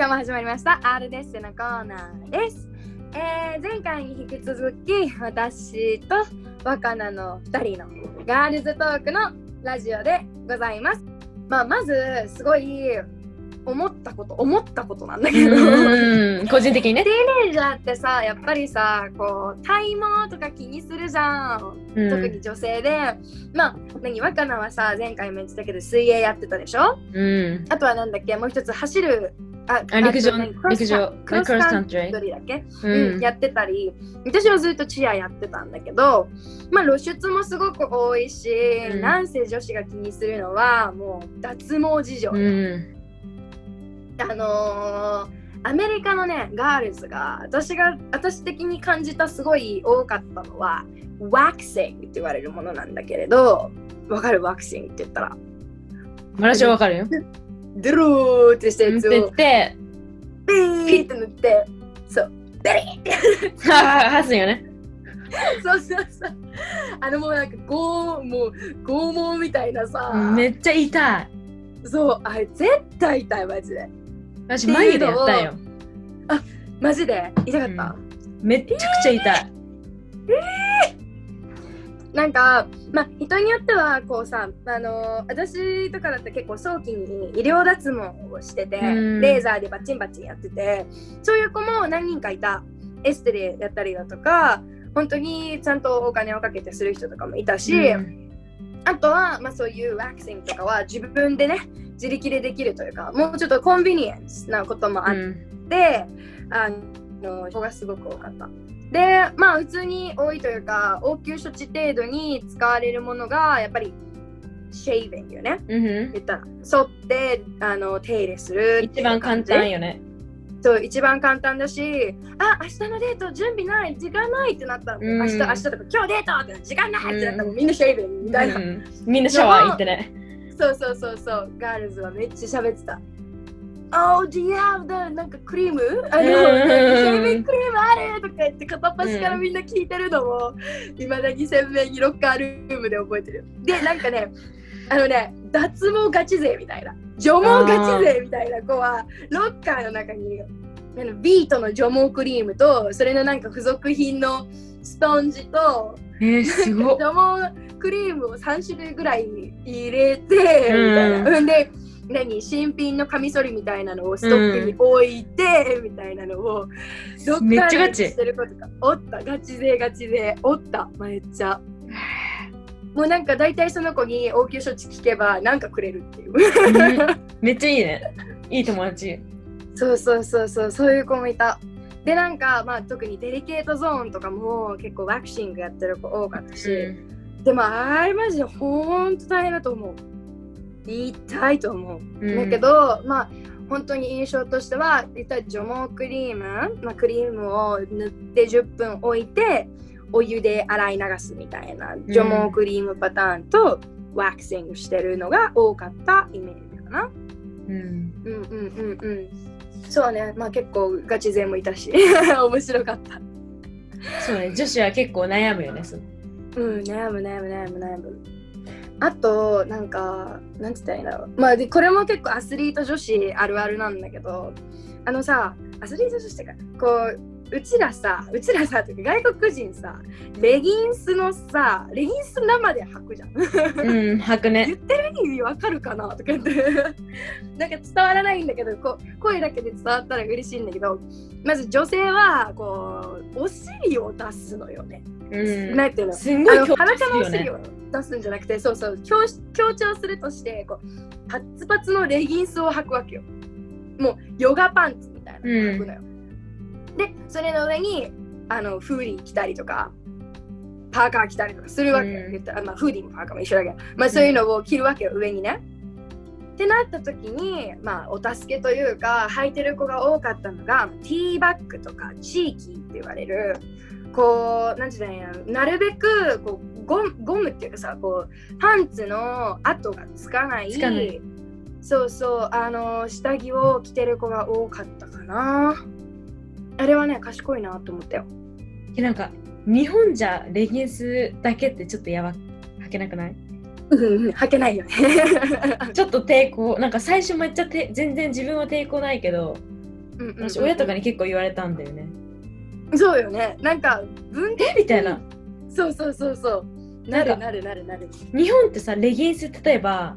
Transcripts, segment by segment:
今日も始まりました R デッセのコーナーです。えー前回に引き続き私と若菜の2人のガールズトークのラジオでございます。まあ、まずすごい思ったこと思ったことなんだけど。うん個人的にねテ。ィーネイジャーってさやっぱりさこう体毛とか気にするじゃん、うん特に女性でまあ何若菜はさ前回も言ってたけど水泳やってたでしょ？うん。あとはなんだっけもう一つ走るああ陸上陸上クロスカントリー。だっけ、ううんん。やってたり。私はずっとチアやってたんだけどまあ露出もすごく多いし、うん。なんせ女子が気にするのはもう脱毛事情、うん。あのーアメリカのねガールズが私が私的に感じたすごい多かったのはワクシングって言われるものなんだけれどわかる？ワクシングって言ったら。私はわかるよ。ドゥルーってしたやつをって言って、ピーって塗って。そう。ベリーって。ははすよね。そうそうそう。あのもうなんか拷もう拷問みたいなさ、めっちゃ痛い。そう。あれ絶対痛いマジで。私眉でやったよ。マジで？痛かった、めっちゃくちゃ痛い。なんかまあ人によってはこうさあのー私とかだって結構早期に医療脱毛をしてて、うん。レーザーでバッチンバッチンやっててそういう子も何人かいた。エステでやったりだとか本当にちゃんとお金をかけてする人とかもいたし、うん。あとは、まあ、そういうワクチングとかは自分でね自力でできるというかもうちょっとコンビニエンスなこともあっうん。で、あの人がすごく多かった。で、まあ普通に多いというか、応急処置程度に使われるものが、やっぱりシェイビングよね。うん言ったら、剃ってあの手入れする一番簡単よね。そう、一番簡単だし、あ、明日のデート準備ない、時間ないってなったら、うん明日、明日とか今日デートって時間ないってなったら、もうみんなシェイビングみたいな。うんみんなシャワー行ってね。そうそうそうそう、ガールズはめっちゃ喋ってた。Oh, do you have the なんかクリームあの、うんシェービングクリームあるとか言って片っ端からみんな聞いてるのも、いまだに鮮明にロッカールームで覚えてる。で、なんかね、あのね、脱毛ガチ勢みたいな、除毛ガチ勢みたいな子は、ロッカーの中に、あのビートの除毛クリームと、それのなんか付属品のスポンジと、えー、すごっ。除毛クリームを3種類ぐらい入れて、みたいな。うんで、何新品のカミソリみたいなのをストックに置いて、みたいなのを、どっかめっちゃガチしてる子とか、おった、ガチ勢ガチ勢、おった、めっちゃ。もうなんか大体その子に応急処置聞けばなんかくれるっていう。うんめっちゃいいね。いい友達。そうそうそうそう、そういう子もいた。で、なんか、まあ特にデリケートゾーンとかも結構ワクチングやってる子多かったし、でもあれマジでほんと大変だと思う。痛いと思う。うんだけ、ど、まあ本当に印象としては、いった除毛クリーム、まあ、クリームを塗って10分置いて、お湯で洗い流すみたいな除毛クリームパターンと、ワクチングしてるのが多かったイメージかな。うん、うんうんうんうん。そうね、まあ結構ガチ勢もいたし、面白かった。そうね、女子は結構悩むよね。そううん、悩む悩む悩む悩む。あと、なんか、なんて言ったらいいんだろう。まあ、で、これも結構アスリート女子あるあるなんだけど、あのさ、アスリート女子ってか、こう、うちらさ、うちらさ、とか外国人さ、レギンスのさ、レギンス生で履くじゃん。うん、吐く言ね。ってる意味わかるかなとか言ってなんか伝わらないんだけどこう声だけで伝わったら嬉しいんだけどまず女性はこうお尻を出すのよね。うん。なんていうの？すんごい強調するよねのお尻を。出すんじゃなくてそうそう強強調するとしてこうパッツパツのレギンスを履くわけよ。もうヨガパンツみたいなのを履くのよ。でそれの上にあのフーディー着たりとかパーカー着たりとかするわけよ。うん言ったらまあ、フーディーもパーカーも一緒だけど、まあ、そういうのを着るわけよ、上にね。ってなった時に、まあ、お助けというか履いてる子が多かったのがティーバッグとかチーキーって言われるこうなんて言うんだろ。うなるべくこうゴムゴムっていうかさこうパンツの跡がつかないそうそうあの下着を着てる子が多かったかな。あれはね賢いなと思ったよ。えなんか、日本じゃレギンスだけってちょっとやば、履けなくない？うんうん履けないよね。ちょっと抵抗、なんか最初めっちゃて全然自分は抵抗ないけど、うんうんうん。私親とかに結構言われたんだよね。そうよね。なんか文化え？みたいな。そうそうそうそう。なるなるなるなる。日本ってさ、レギンス例えば、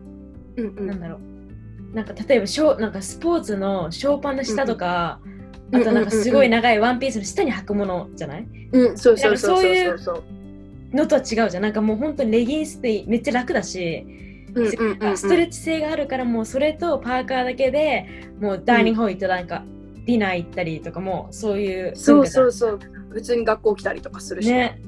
うんうん。なんだろう。なんか例えばショーなんかスポーツのショーパンの下とか、うんあとなんかすごい長いワンピースの下に履くものじゃない？うんそうそうそうそうそう。いうそうのとは違うじゃん。なんかもう本当にレギンスってめっちゃ楽だし、うんうんうんうん。ストレッチ性があるからもうそれとパーカーだけでもうダイニングホール行ってなんか、ディナー行ったりとかもそういうそうそうそう。普通に学校来たりとかするし、ね。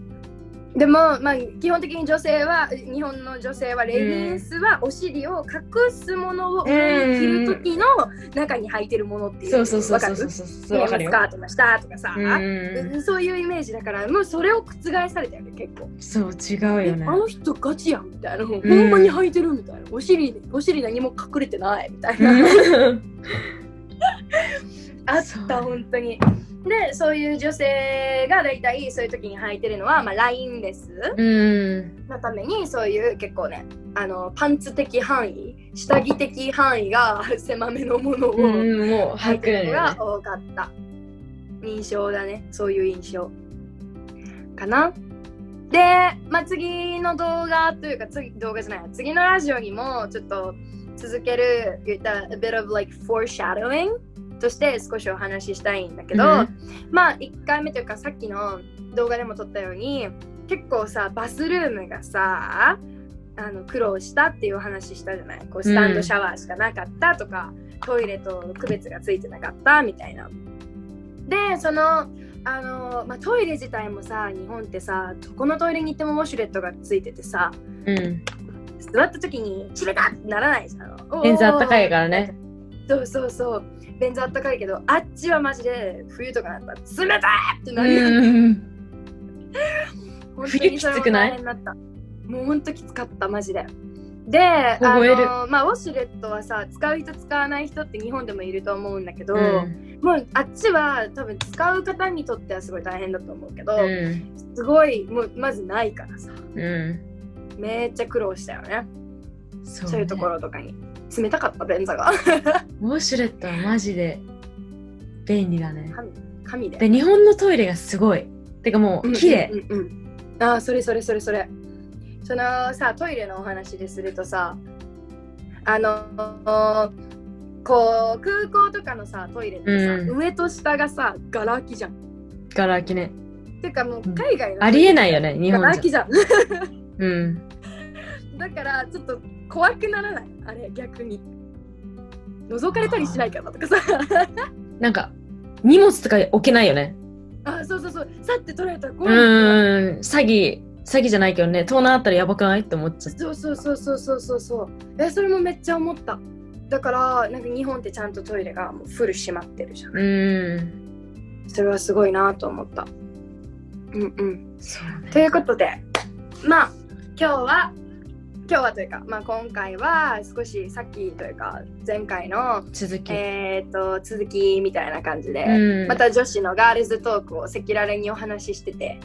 でも、まあ、基本的に女性は日本の女性はレギンスはお尻を隠すものを上に着る時の中に履いてるものっていうそうそうそうわかるそうそう。そうわかる？よスカ。ートの下とかさ、うんそういうイメージだからもうそれを覆されたよね結構、そう違うよね。えあ。の人ガチやんみたいな、ほんんまに履いてるみたいな。お尻お尻何も隠れてないみたいな、うん あった本当にでそういう女性が大体そういう時に履いてるのは、まあ、ラインレスうん。のためにそういう結構ねあのパンツ的範囲下着的範囲が 狭めのものを履くよてるのがね。多かった印象だねそういう印象かなで、まあ、次の動画というか次動画じゃない次のラジオにもちょっと続ける言った a bit of like foreshadowing として少しお話ししたいんだけど、うんまあ1回目というかさっきの動画でも撮ったように結構さバスルームがさあの苦労したっていうお話したじゃない？こうスタンドシャワーしかなかったとか、トイレと区別がついてなかったみたいな。でそのあの、まあ、トイレ自体もさ日本ってさどこのトイレに行ってもウォシュレットがついててさうん。座った時に閉めたってならないじゃん。便座あったかいからね。そうそうそう。便座あったかいけど、あっちはマジで冬とかなったら冷たいってなるよ当冬きにそれもつくない大変だった。もう本当きつかった、マジで。で、あのまあ、ウォシュレットはさ、使う人使わない人って日本でもいると思うんだけど、うんもうあっちは多分使う方にとってはすごい大変だと思うけど、うん。すごい、もうまずないからさ、うん。めっちゃ苦労したよね。そそういうところとかに。冷たかった、便座が。ウォシュレットはマジで便利だね。神神で。で、日本のトイレがすごい。てかもう綺麗。うんうんうんうんああそれそれそれそれそのさトイレのお話でするとさあのこう空港とかのさトイレってさ、うん上と下がさガラ空きじゃんガラ空きね。てかもう海外の、ありえないよね、日ガラ本じゃ。空きじゃんうん。だからちょっと怖くならない？あれ逆に。覗かれたりしないかなとかさ。なんか、荷物とか置けないよね。あそうそうそう。さって取られたらう怖い、ん。詐欺、詐欺じゃないけどね、盗難あったらやばくない？って思っちゃった。そうそうそうそうそうそうそう。えそれもめっちゃ思った。だからなんか日本ってちゃんとトイレがもうフル閉まってるじゃん。うん。それはすごいなと思った。うんうん。そうね。ということでまあ今日は今日はというか、まあ、今回は少しさっきというか前回の、続き。えー、と続きみたいな感じで、うん。また女子のガールズトークを赤裸々にお話ししてて。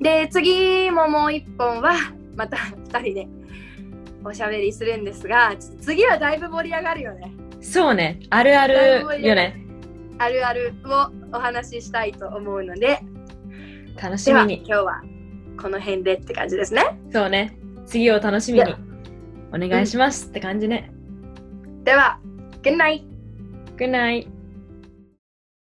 で次ももう一本はまた2人でおしゃべりするんですが次はだいぶ盛り上がるよね。そうね、あるあるよね。あるあるをお話ししたいと思うので。楽しみに。今日はこの辺でって感じですね。そうね、次を楽しみに。お願いしますって感じね。では Good night! Good night!